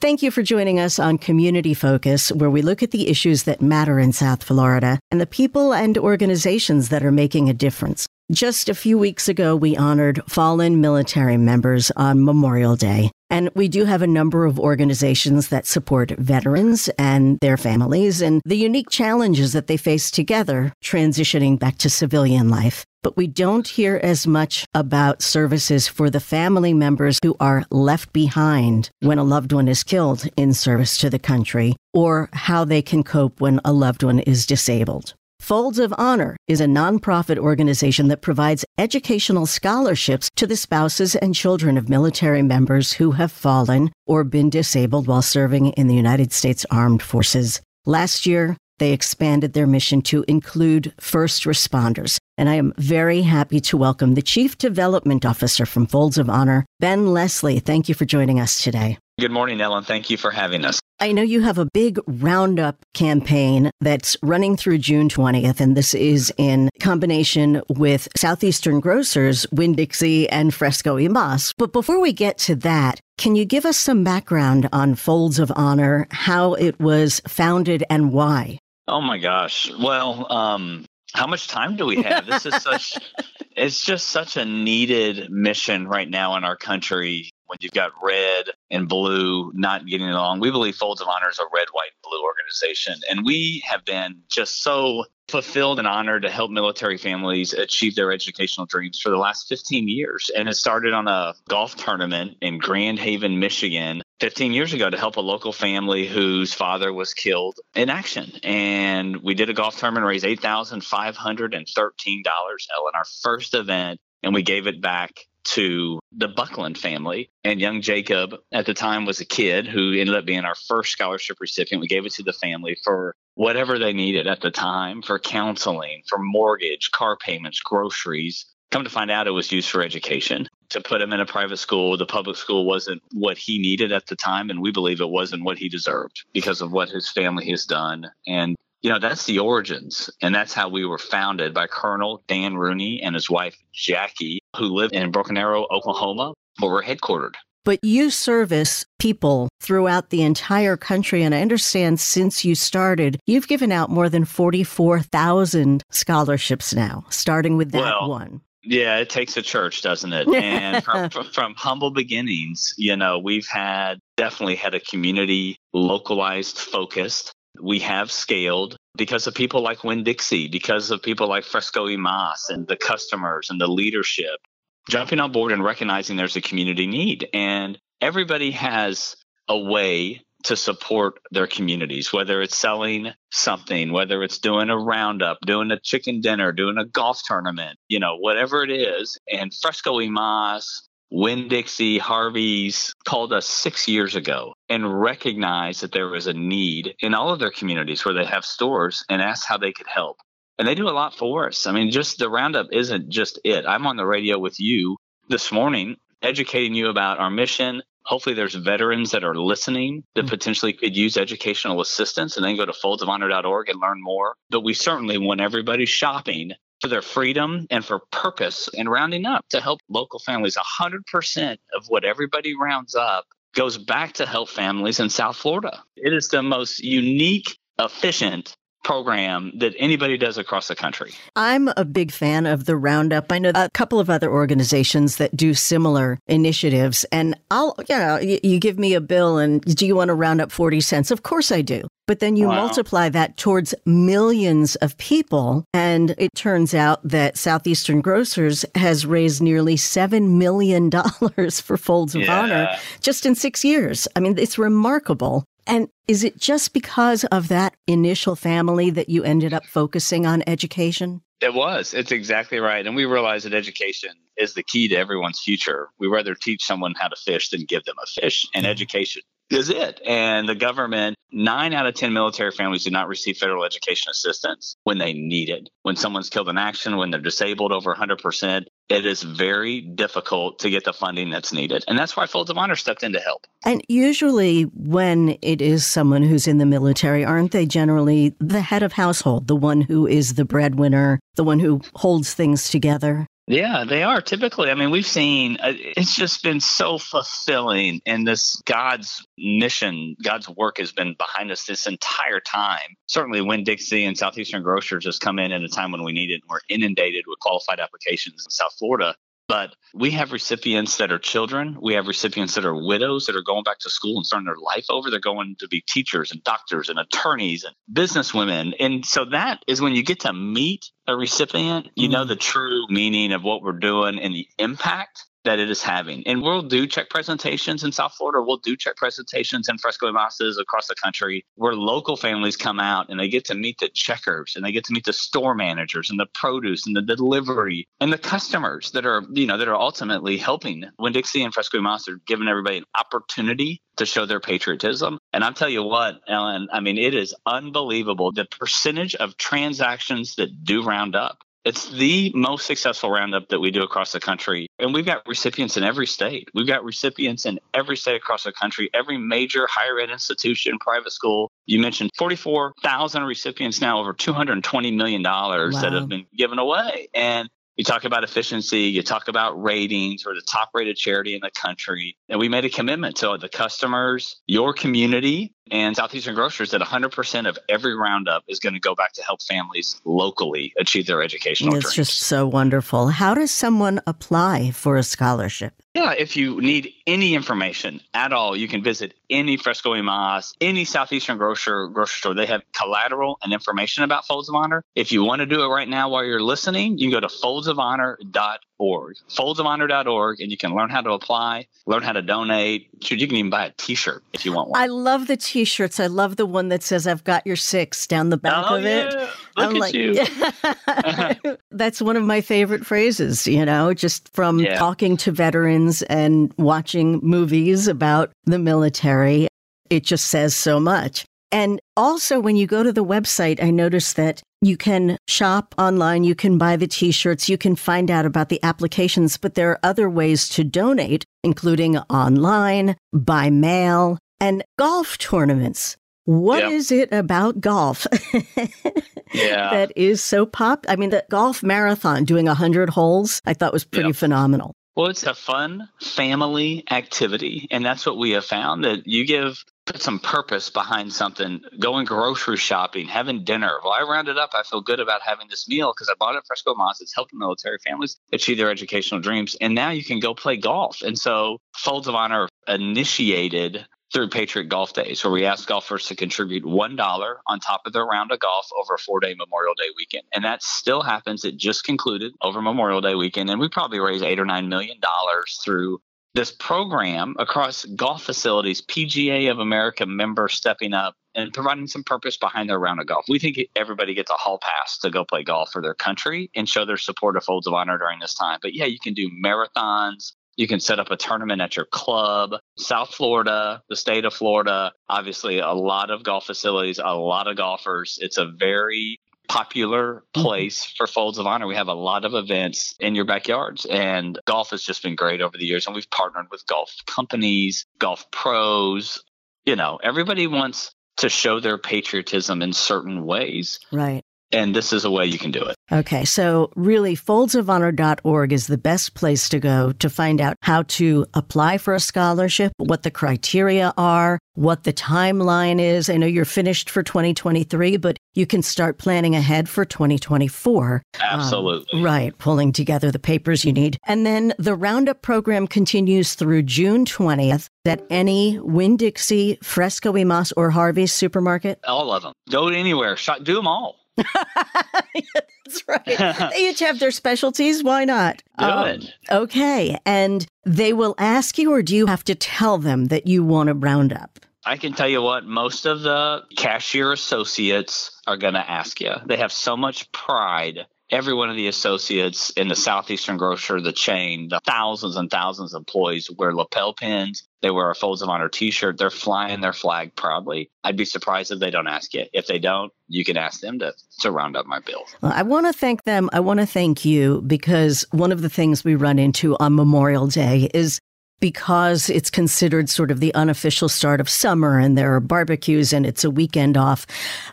Thank you for joining us on Community Focus, where we look at the issues that matter in South Florida and the people and organizations that are making a difference. Just a few weeks ago, we honored fallen military members on Memorial Day. And we do have a number of organizations that support veterans and their families and the unique challenges that they face together transitioning back to civilian life but we don't hear as much about services for the family members who are left behind when a loved one is killed in service to the country or how they can cope when a loved one is disabled. Folds of Honor is a nonprofit organization that provides educational scholarships to the spouses and children of military members who have fallen or been disabled while serving in the United States Armed Forces. Last year, they expanded their mission to include first responders. And I am very happy to welcome the Chief Development Officer from Folds of Honor, Ben Leslie. Thank you for joining us today. Good morning, Ellen. Thank you for having us. I know you have a big roundup campaign that's running through June 20th, and this is in combination with Southeastern Grocers, Winn Dixie, and Fresco y Mas. But before we get to that, can you give us some background on Folds of Honor, how it was founded, and why? Oh my gosh. Well, um, how much time do we have? This is such it's just such a needed mission right now in our country when you've got red and blue not getting along. We believe Folds of Honor is a red, white, and blue organization. And we have been just so fulfilled and honored to help military families achieve their educational dreams for the last 15 years. And it started on a golf tournament in Grand Haven, Michigan 15 years ago to help a local family whose father was killed in action. And we did a golf tournament, raised $8,513, Ellen, our first event, and we gave it back to the Buckland family. And young Jacob at the time was a kid who ended up being our first scholarship recipient. We gave it to the family for whatever they needed at the time for counseling, for mortgage, car payments, groceries. Come to find out, it was used for education. To put him in a private school, the public school wasn't what he needed at the time, and we believe it wasn't what he deserved because of what his family has done. And you know, that's the origins. And that's how we were founded by Colonel Dan Rooney and his wife, Jackie, who live in Broken Arrow, Oklahoma, where we're headquartered. But you service people throughout the entire country. And I understand since you started, you've given out more than 44,000 scholarships now, starting with that well, one. Yeah, it takes a church, doesn't it? And from, from humble beginnings, you know, we've had definitely had a community localized focused. We have scaled because of people like Winn Dixie, because of people like Fresco y Mas and the customers and the leadership jumping on board and recognizing there's a community need. And everybody has a way to support their communities, whether it's selling something, whether it's doing a roundup, doing a chicken dinner, doing a golf tournament, you know, whatever it is. And Fresco y Winn Dixie, Harvey's called us six years ago and recognized that there was a need in all of their communities where they have stores and asked how they could help. And they do a lot for us. I mean, just the roundup isn't just it. I'm on the radio with you this morning educating you about our mission, Hopefully, there's veterans that are listening that mm-hmm. potentially could use educational assistance and then go to foldsofhonor.org and learn more. But we certainly want everybody shopping for their freedom and for purpose and rounding up to help local families. 100% of what everybody rounds up goes back to help families in South Florida. It is the most unique, efficient, program that anybody does across the country. I'm a big fan of the Roundup. I know a couple of other organizations that do similar initiatives and I'll, you know, you give me a bill and do you want to round up 40 cents? Of course I do. But then you wow. multiply that towards millions of people. And it turns out that Southeastern Grocers has raised nearly $7 million for Folds of yeah. Honor just in six years. I mean, it's remarkable. And is it just because of that initial family that you ended up focusing on education? It was. It's exactly right. And we realize that education is the key to everyone's future. We rather teach someone how to fish than give them a fish. And mm-hmm. education is it. And the government, nine out of 10 military families do not receive federal education assistance when they need it. When someone's killed in action, when they're disabled over 100%, it is very difficult to get the funding that's needed. And that's why Folds of Honor stepped in to help. And usually, when it is someone who's in the military, aren't they generally the head of household, the one who is the breadwinner, the one who holds things together? Yeah, they are typically. I mean, we've seen uh, it's just been so fulfilling, and this God's mission, God's work has been behind us this entire time. Certainly, Winn Dixie and Southeastern Grocers just come in at a time when we need it. We're inundated with qualified applications in South Florida. But we have recipients that are children. We have recipients that are widows that are going back to school and starting their life over. They're going to be teachers and doctors and attorneys and businesswomen. And so that is when you get to meet a recipient, you know mm. the true meaning of what we're doing and the impact that it is having. And we'll do check presentations in South Florida. We'll do check presentations in Fresco y Masas across the country where local families come out and they get to meet the checkers and they get to meet the store managers and the produce and the delivery and the customers that are, you know, that are ultimately helping. Winn Dixie and Fresco y Masas are giving everybody an opportunity to show their patriotism. And I'll tell you what, Ellen, I mean, it is unbelievable the percentage of transactions that do round up. It's the most successful roundup that we do across the country. And we've got recipients in every state. We've got recipients in every state across the country, every major higher ed institution, private school. You mentioned 44,000 recipients now, over $220 million wow. that have been given away. And you talk about efficiency, you talk about ratings, we're the top rated charity in the country. And we made a commitment to the customers, your community, and Southeastern Grocers that 100% of every roundup is going to go back to help families locally achieve their educational it's dreams. just so wonderful. How does someone apply for a scholarship? Yeah, if you need any information at all, you can visit any Fresco Mas, any Southeastern grocer grocery store. They have collateral and information about Folds of Honor. If you want to do it right now while you're listening, you can go to foldsofhonor.org, foldsofhonor.org, and you can learn how to apply, learn how to donate. You can even buy a T-shirt if you want one. I love the T-shirts. I love the one that says "I've got your six down the back oh, of yeah. it. Look I'm at like, you. that's one of my favorite phrases. You know, just from yeah. talking to veterans and watching movies about the military. It just says so much. And also, when you go to the website, I noticed that you can shop online, you can buy the t shirts, you can find out about the applications, but there are other ways to donate, including online, by mail, and golf tournaments. What yep. is it about golf yeah. that is so pop? I mean, the golf marathon doing 100 holes, I thought was pretty yep. phenomenal. Well, it's a fun family activity. And that's what we have found that you give put some purpose behind something, going grocery shopping, having dinner. Well, I rounded up. I feel good about having this meal because I bought it Fresco Mas. It's helping military families achieve their educational dreams. And now you can go play golf. And so Folds of Honor initiated through Patriot Golf Days, where we ask golfers to contribute $1 on top of their round of golf over a four day Memorial Day weekend. And that still happens. It just concluded over Memorial Day weekend. And we probably raised eight or $9 million through this program across golf facilities, PGA of America members stepping up and providing some purpose behind their round of golf. We think everybody gets a hall pass to go play golf for their country and show their support of Folds of Honor during this time. But yeah, you can do marathons, you can set up a tournament at your club. South Florida, the state of Florida, obviously a lot of golf facilities, a lot of golfers. It's a very popular mm-hmm. place for Folds of Honor. We have a lot of events in your backyards, and golf has just been great over the years. And we've partnered with golf companies, golf pros. You know, everybody wants to show their patriotism in certain ways. Right. And this is a way you can do it. Okay, so really, foldsofhonor.org is the best place to go to find out how to apply for a scholarship, what the criteria are, what the timeline is. I know you're finished for 2023, but you can start planning ahead for 2024. Absolutely. Um, right, pulling together the papers you need. And then the Roundup program continues through June 20th at any Winn Dixie, Fresco y Mas, or Harvey's supermarket? All of them. Go anywhere. Do them all. That's right. they each have their specialties. Why not? Um, okay. And they will ask you, or do you have to tell them that you want to round up? I can tell you what, most of the cashier associates are going to ask you. They have so much pride every one of the associates in the Southeastern Grocer, the chain, the thousands and thousands of employees wear lapel pins. They wear a Folds of Honor t shirt. They're flying their flag proudly. I'd be surprised if they don't ask you. If they don't, you can ask them to, to round up my bill. Well, I want to thank them. I want to thank you because one of the things we run into on Memorial Day is because it's considered sort of the unofficial start of summer and there are barbecues and it's a weekend off,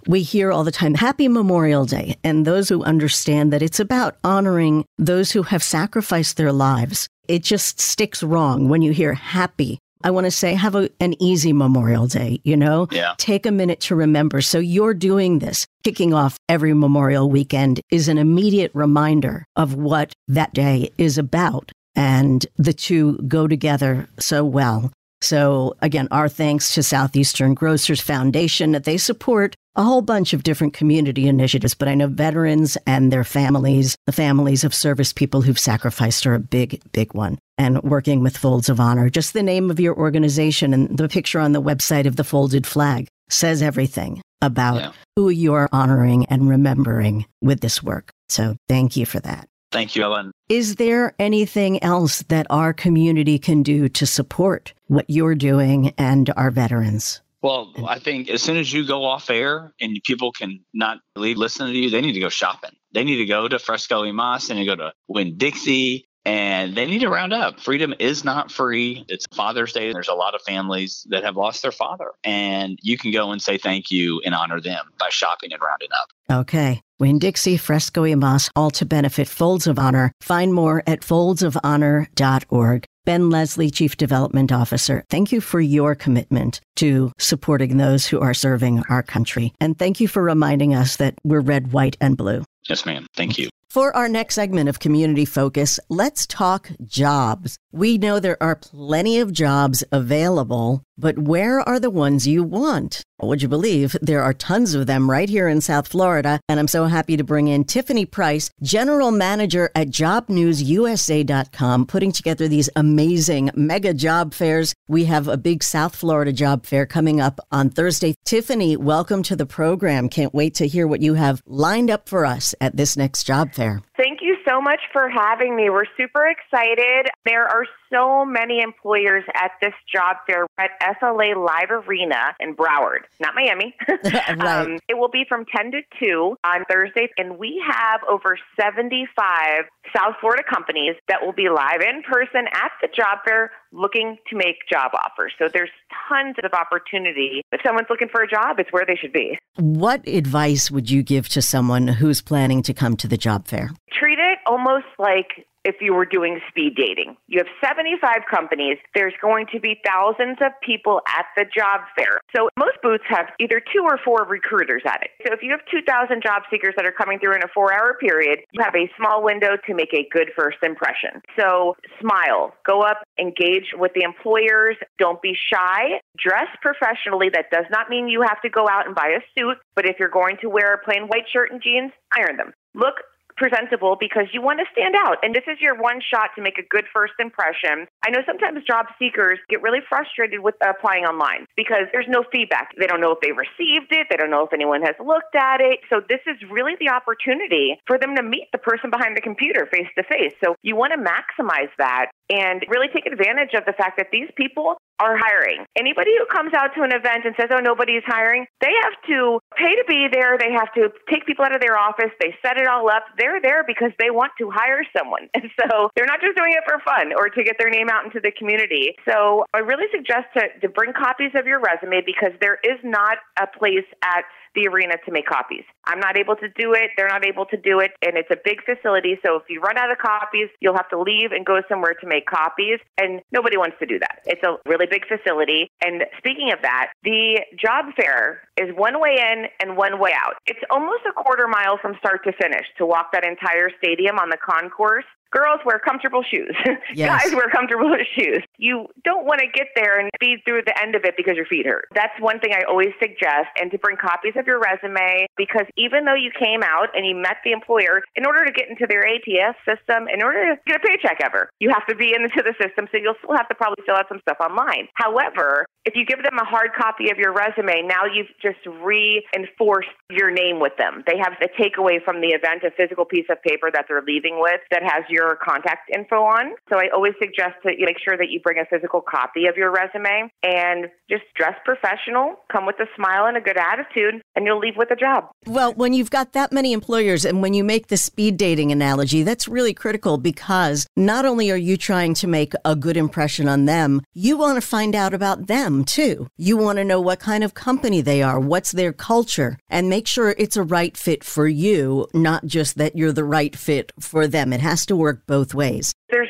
we hear all the time, Happy Memorial Day. And those who understand that it's about honoring those who have sacrificed their lives, it just sticks wrong when you hear happy. I want to say, have a, an easy Memorial Day, you know? Yeah. Take a minute to remember. So you're doing this, kicking off every Memorial weekend is an immediate reminder of what that day is about and the two go together so well. So, again, our thanks to Southeastern Grocers Foundation. That they support a whole bunch of different community initiatives, but I know veterans and their families, the families of service people who've sacrificed, are a big, big one. And working with Folds of Honor, just the name of your organization and the picture on the website of the folded flag says everything about yeah. who you're honoring and remembering with this work. So, thank you for that. Thank you, Ellen. Is there anything else that our community can do to support what you're doing and our veterans? Well, I think as soon as you go off air and people can not leave listening to you, they need to go shopping. They need to go to Fresco y Mas and go to Winn Dixie and they need to round up. Freedom is not free. It's Father's Day. There's a lot of families that have lost their father, and you can go and say thank you and honor them by shopping and rounding up. Okay. Winn Dixie, Fresco y Mas, all to benefit Folds of Honor. Find more at foldsofhonor.org. Ben Leslie, Chief Development Officer, thank you for your commitment to supporting those who are serving our country. And thank you for reminding us that we're red, white, and blue. Yes, ma'am. Thank you. For our next segment of Community Focus, let's talk jobs. We know there are plenty of jobs available, but where are the ones you want? Would you believe there are tons of them right here in South Florida? And I'm so happy to bring in Tiffany Price, General Manager at JobNewsUSA.com, putting together these amazing mega job fairs. We have a big South Florida job fair coming up on Thursday. Tiffany, welcome to the program. Can't wait to hear what you have lined up for us at this next job fair. Thank you so much for having me. We're super excited. There are so many employers at this job fair at FLA Live Arena in Broward, not Miami. right. um, it will be from 10 to 2 on Thursday, and we have over 75 South Florida companies that will be live in person at the job fair looking to make job offers. So there's tons of opportunity. If someone's looking for a job, it's where they should be. What advice would you give to someone who's planning to come to the job fair? Treat it almost like if you were doing speed dating. You have 75 companies. There's going to be thousands of people at the job fair. So most booths have either two or four recruiters at it. So if you have 2,000 job seekers that are coming through in a four hour period, you have a small window to make a good first impression. So smile, go up, engage with the employers. Don't be shy. Dress professionally. That does not mean you have to go out and buy a suit, but if you're going to wear a plain white shirt and jeans, iron them. Look presentable because you want to stand out. And this is your one shot to make a good first impression. I know sometimes job seekers get really frustrated with applying online because there's no feedback. They don't know if they received it, they don't know if anyone has looked at it. So, this is really the opportunity for them to meet the person behind the computer face to face. So, you want to maximize that and really take advantage of the fact that these people are hiring. Anybody who comes out to an event and says, oh, nobody's hiring, they have to pay to be there. They have to take people out of their office. They set it all up. They're there because they want to hire someone. And so they're not just doing it for fun or to get their name out into the community. So I really suggest to, to bring copies of your resume because there is not a place at the arena to make copies. I'm not able to do it. They're not able to do it. And it's a big facility. So if you run out of copies, you'll have to leave and go somewhere to make copies. And nobody wants to do that. It's a really big facility. And speaking of that, the job fair is one way in and one way out. It's almost a quarter mile from start to finish to walk that entire stadium on the concourse. Girls wear comfortable shoes. Yes. Guys wear comfortable shoes. You don't want to get there and speed through the end of it because your feet hurt. That's one thing I always suggest and to bring copies of your resume because even though you came out and you met the employer, in order to get into their ATS system, in order to get a paycheck ever, you have to be into the system. So you'll still have to probably fill out some stuff online. However, if you give them a hard copy of your resume, now you've just reinforced your name with them. They have the takeaway from the event, a physical piece of paper that they're leaving with that has your contact info on. So I always suggest that you make sure that you bring a physical copy of your resume and just dress professional, come with a smile and a good attitude, and you'll leave with a job. Well, when you've got that many employers and when you make the speed dating analogy, that's really critical because not only are you trying to make a good impression on them, you want to find out about them too. You want to know what kind of company they are, what's their culture, and make sure it's a right fit for you, not just that you're the right fit for them. It has to work both ways. There's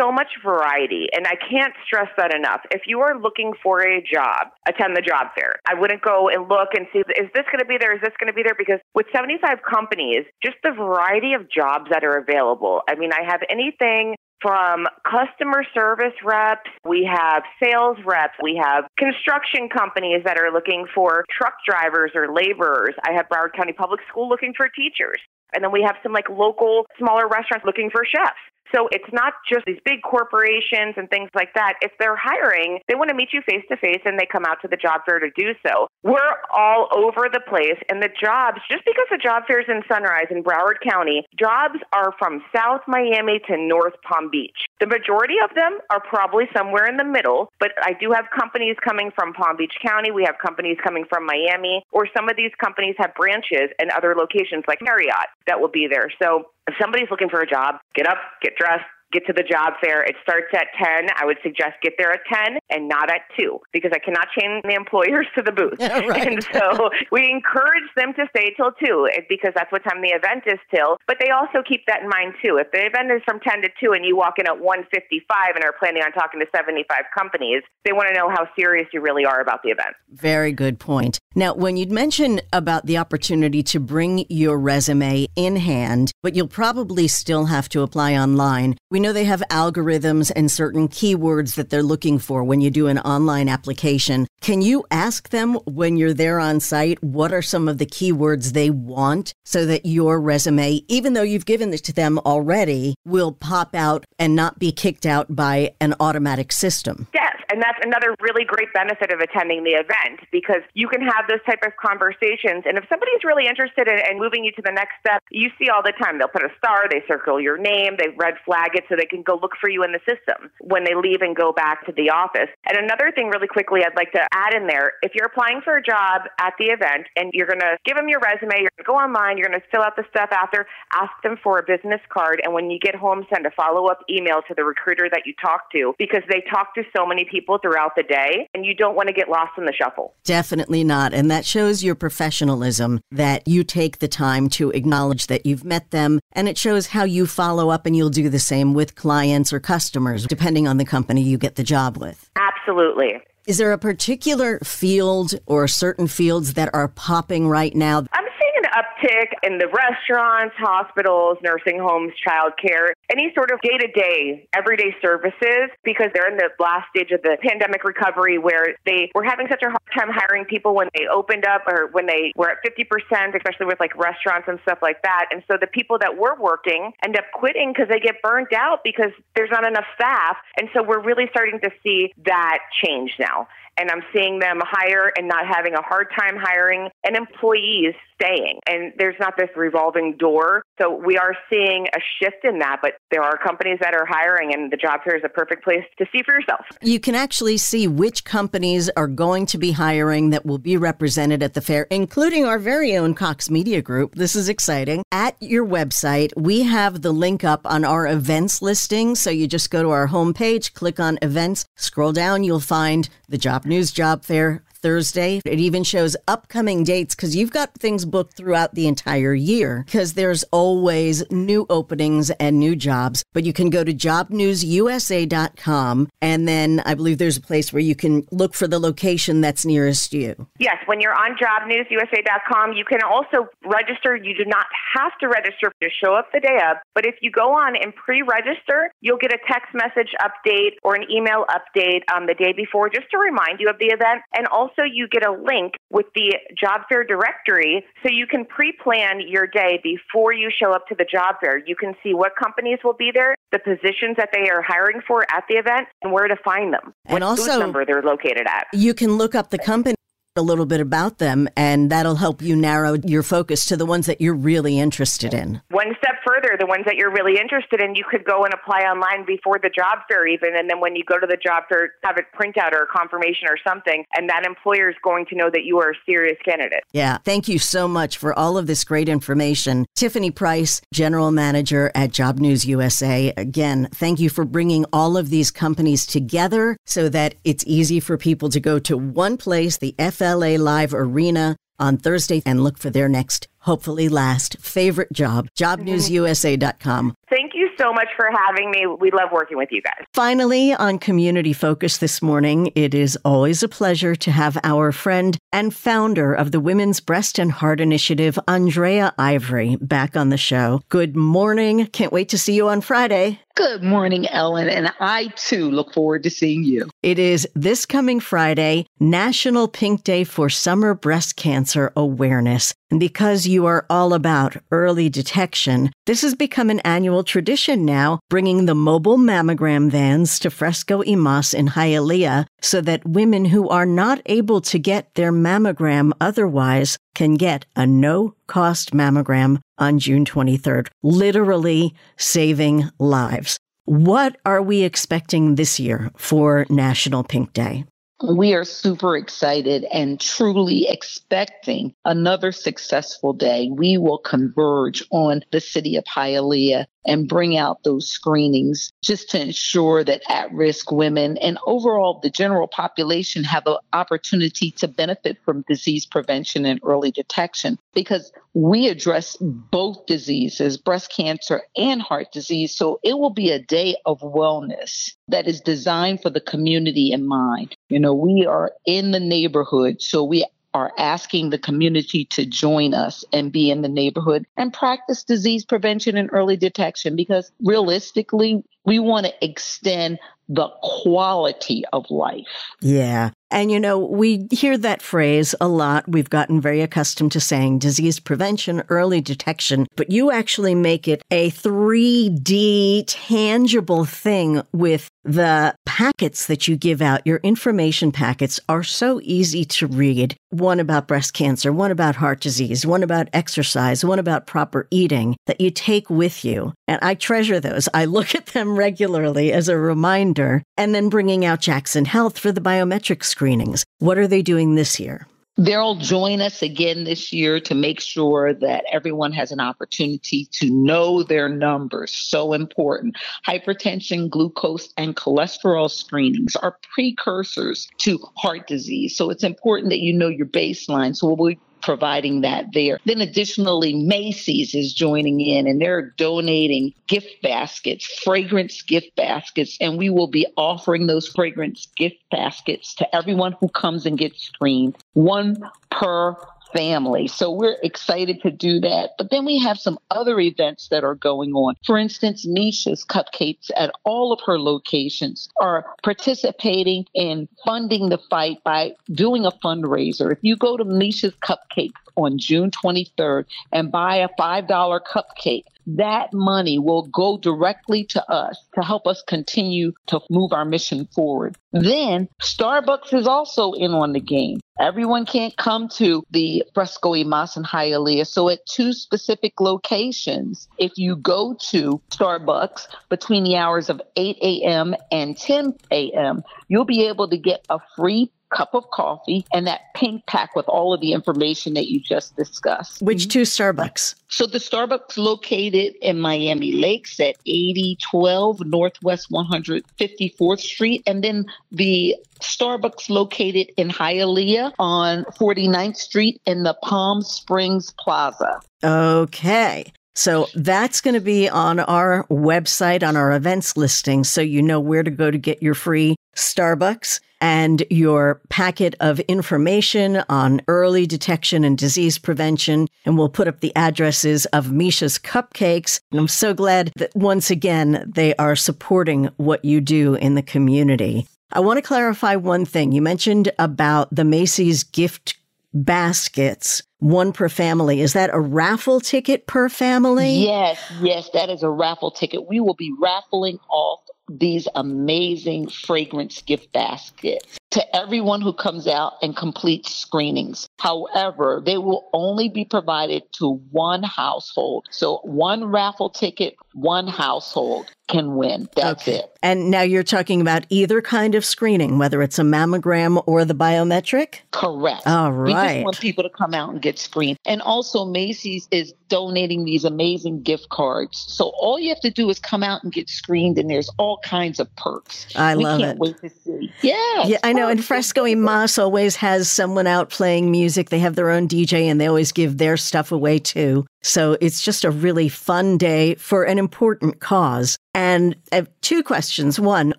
so much variety, and I can't stress that enough. If you are looking for a job, attend the job fair. I wouldn't go and look and see, is this going to be there? Is this going to be there? Because with 75 companies, just the variety of jobs that are available. I mean, I have anything from customer service reps, we have sales reps, we have construction companies that are looking for truck drivers or laborers. I have Broward County Public School looking for teachers. And then we have some like local smaller restaurants looking for chefs. So it's not just these big corporations and things like that. If they're hiring, they want to meet you face to face and they come out to the job fair to do so. We're all over the place and the jobs, just because the job fair is in Sunrise in Broward County, jobs are from South Miami to North Palm Beach. The majority of them are probably somewhere in the middle, but I do have companies coming from Palm Beach County. We have companies coming from Miami, or some of these companies have branches in other locations like Marriott that will be there. So if somebody's looking for a job, get up, get dressed, get to the job fair. It starts at 10. I would suggest get there at 10 and not at 2 because I cannot chain the employers to the booth. Yeah, right. And so we encourage them to stay till 2 eh, because that's what time the event is till. But they also keep that in mind too. If the event is from 10 to 2 and you walk in at 155 and are planning on talking to 75 companies, they want to know how serious you really are about the event. Very good point. Now, when you'd mention about the opportunity to bring your resume in hand, but you'll probably still have to apply online, we know they have algorithms and certain keywords that they're looking for when you do an online application. Can you ask them when you're there on site what are some of the keywords they want so that your resume, even though you've given it to them already, will pop out and not be kicked out by an automatic system? Yes, and that's another really great benefit of attending the event because you can have those type of conversations. And if somebody's really interested in, in moving you to the next step, you see all the time they'll put a star, they circle your name, they red flag it so they can go look for you in the system when they leave and go back to the office. And another thing, really quickly, I'd like to add in there if you're applying for a job at the event and you're going to give them your resume, you're going to go online, you're going to fill out the stuff after, ask them for a business card. And when you get home, send a follow up email to the recruiter that you talked to because they talk to so many people throughout the day and you don't want to get lost in the shuffle. Definitely not. And that shows your professionalism that you take the time to acknowledge that you've met them. And it shows how you follow up and you'll do the same with clients or customers, depending on the company you get the job with. Absolutely. Is there a particular field or certain fields that are popping right now? I'm uptick in the restaurants, hospitals, nursing homes, childcare, any sort of day to day, everyday services because they're in the last stage of the pandemic recovery where they were having such a hard time hiring people when they opened up or when they were at 50%, especially with like restaurants and stuff like that. And so the people that were working end up quitting because they get burnt out because there's not enough staff. And so we're really starting to see that change now and I'm seeing them hire and not having a hard time hiring and employees staying. And there's not this revolving door. So we are seeing a shift in that, but there are companies that are hiring and the job fair is a perfect place to see for yourself. You can actually see which companies are going to be hiring that will be represented at the fair, including our very own Cox Media Group. This is exciting. At your website, we have the link up on our events listing. So you just go to our homepage, click on events, scroll down, you'll find the Job News Job Fair Thursday. It even shows upcoming dates because you've got things booked throughout the entire year because there's always new openings and new jobs. But you can go to jobnewsusa.com and then I believe there's a place where you can look for the location that's nearest you. Yes, when you're on jobnewsusa.com, you can also register. You do not have to register to show up the day of, but if you go on and pre register, you'll get a text message update or an email update um, the day before just to remind you of the event. And also, you get a link with the job fair directory so you can pre plan your day before you show up to the job fair. You can see what companies will be there, the positions that they are hiring for at the event, and where to find them. And also- number they're located at. You can look up the company a little bit about them and that'll help you narrow your focus to the ones that you're really interested in. One step further, the ones that you're really interested in, you could go and apply online before the job fair even. And then when you go to the job fair, have a printout or a confirmation or something. And that employer is going to know that you are a serious candidate. Yeah. Thank you so much for all of this great information. Tiffany Price, General Manager at Job News USA. Again, thank you for bringing all of these companies together so that it's easy for people to go to one place, the FLA Live Arena on Thursday and look for their next, hopefully last, favorite job. JobNewsUSA.com. Thank you so much for having me. We love working with you guys. Finally, on Community Focus this morning, it is always a pleasure to have our friend and founder of the Women's Breast and Heart Initiative, Andrea Ivory, back on the show. Good morning. Can't wait to see you on Friday. Good morning, Ellen. And I too look forward to seeing you. It is this coming Friday, National Pink Day for Summer Breast Cancer Awareness. And because you are all about early detection, this has become an annual tradition now, bringing the mobile mammogram vans to Fresco y Mas in Hialeah so that women who are not able to get their mammogram otherwise can get a no cost mammogram on June 23rd, literally saving lives. What are we expecting this year for National Pink Day? We are super excited and truly expecting another successful day. We will converge on the city of Hialeah and bring out those screenings just to ensure that at risk women and overall the general population have an opportunity to benefit from disease prevention and early detection because we address both diseases, breast cancer and heart disease. So it will be a day of wellness that is designed for the community in mind. You know, we are in the neighborhood, so we are asking the community to join us and be in the neighborhood and practice disease prevention and early detection because realistically, we want to extend the quality of life. Yeah. And you know, we hear that phrase a lot. We've gotten very accustomed to saying disease prevention, early detection, but you actually make it a 3D tangible thing with the packets that you give out. Your information packets are so easy to read. One about breast cancer, one about heart disease, one about exercise, one about proper eating that you take with you. And I treasure those. I look at them regularly as a reminder and then bringing out Jackson Health for the biometric screenings. What are they doing this year? They'll join us again this year to make sure that everyone has an opportunity to know their numbers. So important. Hypertension, glucose, and cholesterol screenings are precursors to heart disease. So it's important that you know your baseline. So we'll providing that there. Then additionally, Macy's is joining in and they're donating gift baskets, fragrance gift baskets, and we will be offering those fragrance gift baskets to everyone who comes and gets screened, one per family. So we're excited to do that. But then we have some other events that are going on. For instance, Misha's Cupcakes at all of her locations are participating in funding the fight by doing a fundraiser. If you go to Misha's Cupcakes on June 23rd and buy a $5 cupcake, that money will go directly to us to help us continue to move our mission forward. Then Starbucks is also in on the game. Everyone can't come to the Fresco y Mas in Hialeah. So at two specific locations, if you go to Starbucks between the hours of 8 a.m. and 10 a.m., you'll be able to get a free cup of coffee and that pink pack with all of the information that you just discussed. Which two Starbucks? So the Starbucks located in Miami Lakes at 8012 Northwest 154th Street, and then the Starbucks located in Hialeah on 49th Street in the Palm Springs Plaza. Okay. So that's going to be on our website, on our events listing, so you know where to go to get your free Starbucks and your packet of information on early detection and disease prevention. And we'll put up the addresses of Misha's Cupcakes. And I'm so glad that once again, they are supporting what you do in the community. I want to clarify one thing. You mentioned about the Macy's gift baskets, one per family. Is that a raffle ticket per family? Yes, yes, that is a raffle ticket. We will be raffling off these amazing fragrance gift baskets to everyone who comes out and completes screenings. However, they will only be provided to one household. So one raffle ticket, one household can win. That's okay. it. And now you're talking about either kind of screening, whether it's a mammogram or the biometric? Correct. All right. We just want people to come out and get screened. And also, Macy's is donating these amazing gift cards. So all you have to do is come out and get screened, and there's all kinds of perks. I we love can't it. wait to see. Yeah. Yeah, I know. And Fresco y Mas always has someone out playing music. They have their own DJ, and they always give their stuff away too. So it's just a really fun day for an important cause. And I have two questions. One,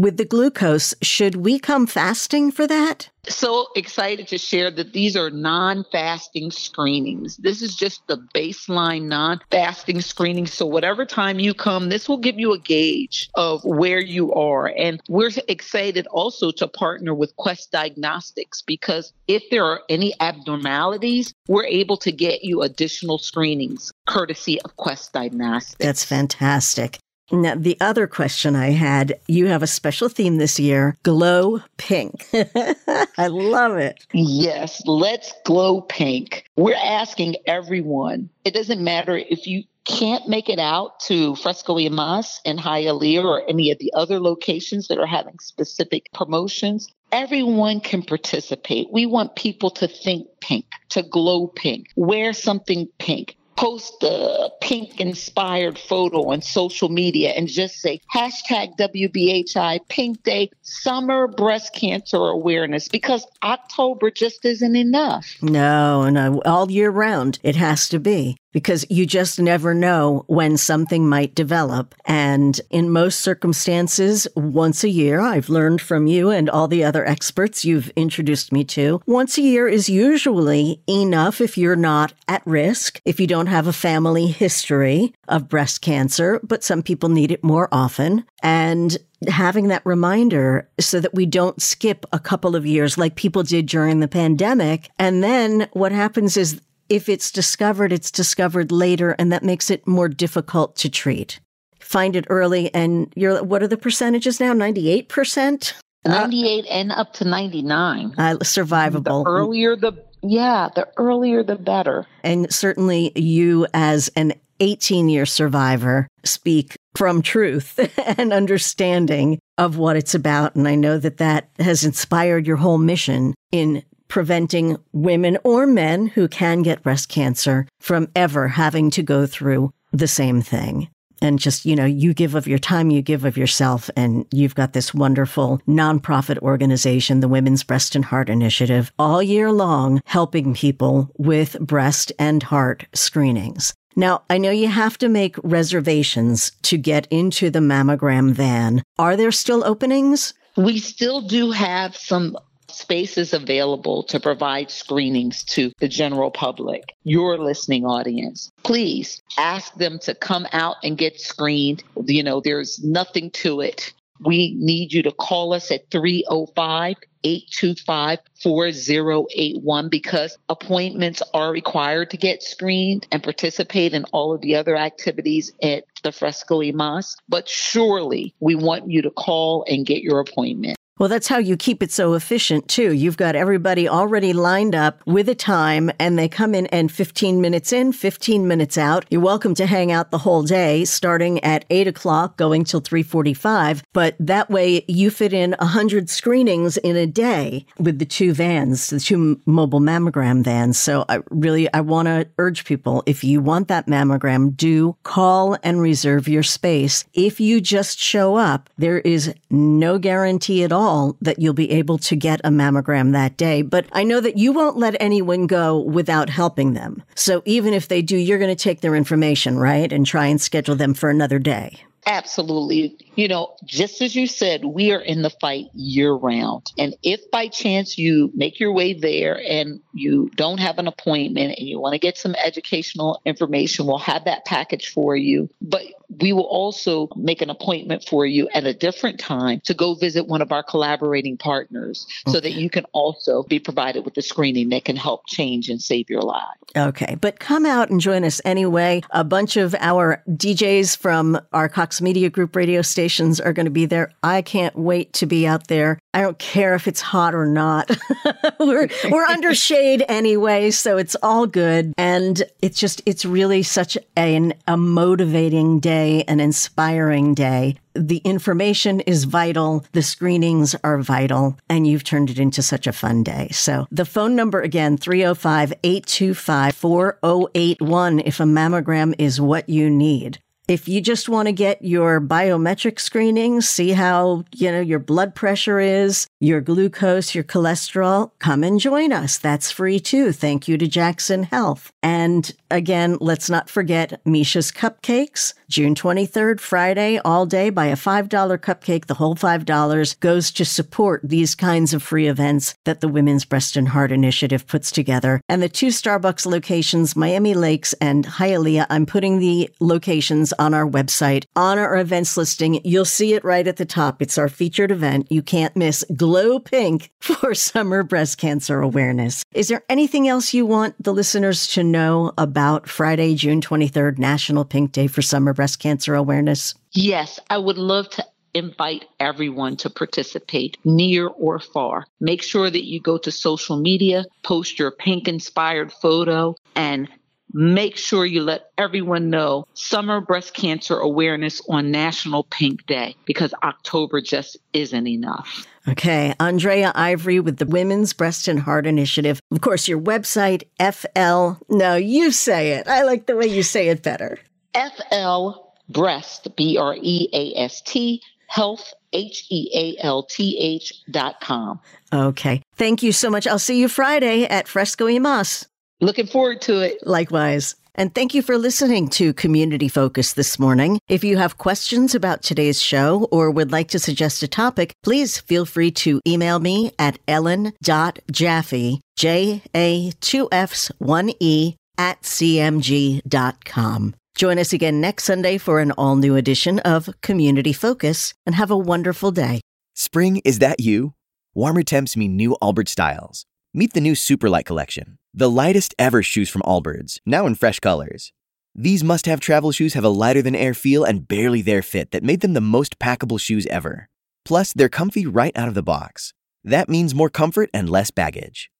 with the glucose, should we come fasting for that? So excited to share that these are non fasting screenings. This is just the baseline non fasting screening. So, whatever time you come, this will give you a gauge of where you are. And we're excited also to partner with Quest Diagnostics because if there are any abnormalities, we're able to get you additional screenings courtesy of Quest Diagnostics. That's fantastic. Now, the other question I had you have a special theme this year glow pink. I love it. Yes, let's glow pink. We're asking everyone, it doesn't matter if you can't make it out to Fresco y Mas in Hialeah or any of the other locations that are having specific promotions, everyone can participate. We want people to think pink, to glow pink, wear something pink post a pink inspired photo on social media and just say hashtag WBHI Pink Day Summer Breast Cancer Awareness because October just isn't enough. No, no, all year round it has to be because you just never know when something might develop. And in most circumstances, once a year, I've learned from you and all the other experts you've introduced me to, once a year is usually enough if you're not at risk, if you don't have a family history of breast cancer, but some people need it more often. And having that reminder so that we don't skip a couple of years like people did during the pandemic. And then what happens is if it's discovered, it's discovered later, and that makes it more difficult to treat. Find it early, and you're what are the percentages now? Ninety eight percent. 98 and up to 99. Uh, survivable. The earlier the yeah, the earlier the better. And certainly you as an 18 year survivor speak from truth and understanding of what it's about. And I know that that has inspired your whole mission in preventing women or men who can get breast cancer from ever having to go through the same thing. And just, you know, you give of your time, you give of yourself, and you've got this wonderful nonprofit organization, the Women's Breast and Heart Initiative, all year long helping people with breast and heart screenings. Now, I know you have to make reservations to get into the mammogram van. Are there still openings? We still do have some spaces available to provide screenings to the general public, your listening audience. Please ask them to come out and get screened. You know, there's nothing to it. We need you to call us at 305 825 4081 because appointments are required to get screened and participate in all of the other activities at the Fresco Mas. But surely we want you to call and get your appointment. Well, that's how you keep it so efficient, too. You've got everybody already lined up with a time, and they come in and 15 minutes in, 15 minutes out. You're welcome to hang out the whole day, starting at 8 o'clock, going till 345. But that way, you fit in 100 screenings in a day with the two vans, the two mobile mammogram vans. So I really, I want to urge people, if you want that mammogram, do call and reserve your space. If you just show up, there is no guarantee at all that you'll be able to get a mammogram that day. But I know that you won't let anyone go without helping them. So even if they do, you're going to take their information, right? And try and schedule them for another day. Absolutely. You know, just as you said, we are in the fight year round. And if by chance you make your way there and you don't have an appointment and you want to get some educational information, we'll have that package for you. But we will also make an appointment for you at a different time to go visit one of our collaborating partners okay. so that you can also be provided with the screening that can help change and save your life. Okay. But come out and join us anyway. A bunch of our DJs from our Cox Media Group radio stations are going to be there. I can't wait to be out there. I don't care if it's hot or not. we're we're under shade anyway, so it's all good. And it's just it's really such an, a motivating day, an inspiring day the information is vital, the screenings are vital, and you've turned it into such a fun day. So the phone number again, 305 825 4081 if a mammogram is what you need. If you just want to get your biometric screenings, see how, you know, your blood pressure is, your glucose, your cholesterol, come and join us. That's free too. Thank you to Jackson Health. And again, let's not forget Misha's Cupcakes, June 23rd, Friday, all day. Buy a $5 cupcake. The whole $5 goes to support these kinds of free events that the Women's Breast and Heart Initiative puts together. And the two Starbucks locations, Miami Lakes and Hialeah, I'm putting the locations on our website, on our events listing. You'll see it right at the top. It's our featured event. You can't miss Glow Pink for Summer Breast Cancer Awareness. Is there anything else you want the listeners to know about Friday, June 23rd, National Pink Day for Summer Breast Cancer Awareness? Yes, I would love to invite everyone to participate near or far. Make sure that you go to social media, post your pink inspired photo, and make sure you let everyone know summer breast cancer awareness on National Pink Day because October just isn't enough. Okay, Andrea Ivory with the Women's Breast and Heart Initiative. Of course, your website, FL. No, you say it. I like the way you say it better. FL Breast, B R E A S T, health, H E A L T H dot com. Okay. Thank you so much. I'll see you Friday at Fresco y Mas. Looking forward to it. Likewise. And thank you for listening to Community Focus this morning. If you have questions about today's show or would like to suggest a topic, please feel free to email me at ellen.jaffe, J A 2 F's 1 E, at cmg.com. Join us again next Sunday for an all new edition of Community Focus and have a wonderful day. Spring, is that you? Warmer temps mean new Allbirds styles. Meet the new Superlight collection, the lightest ever shoes from Allbirds, now in fresh colors. These must have travel shoes have a lighter than air feel and barely there fit that made them the most packable shoes ever. Plus, they're comfy right out of the box. That means more comfort and less baggage.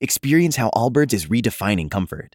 Experience how Allbirds is redefining comfort.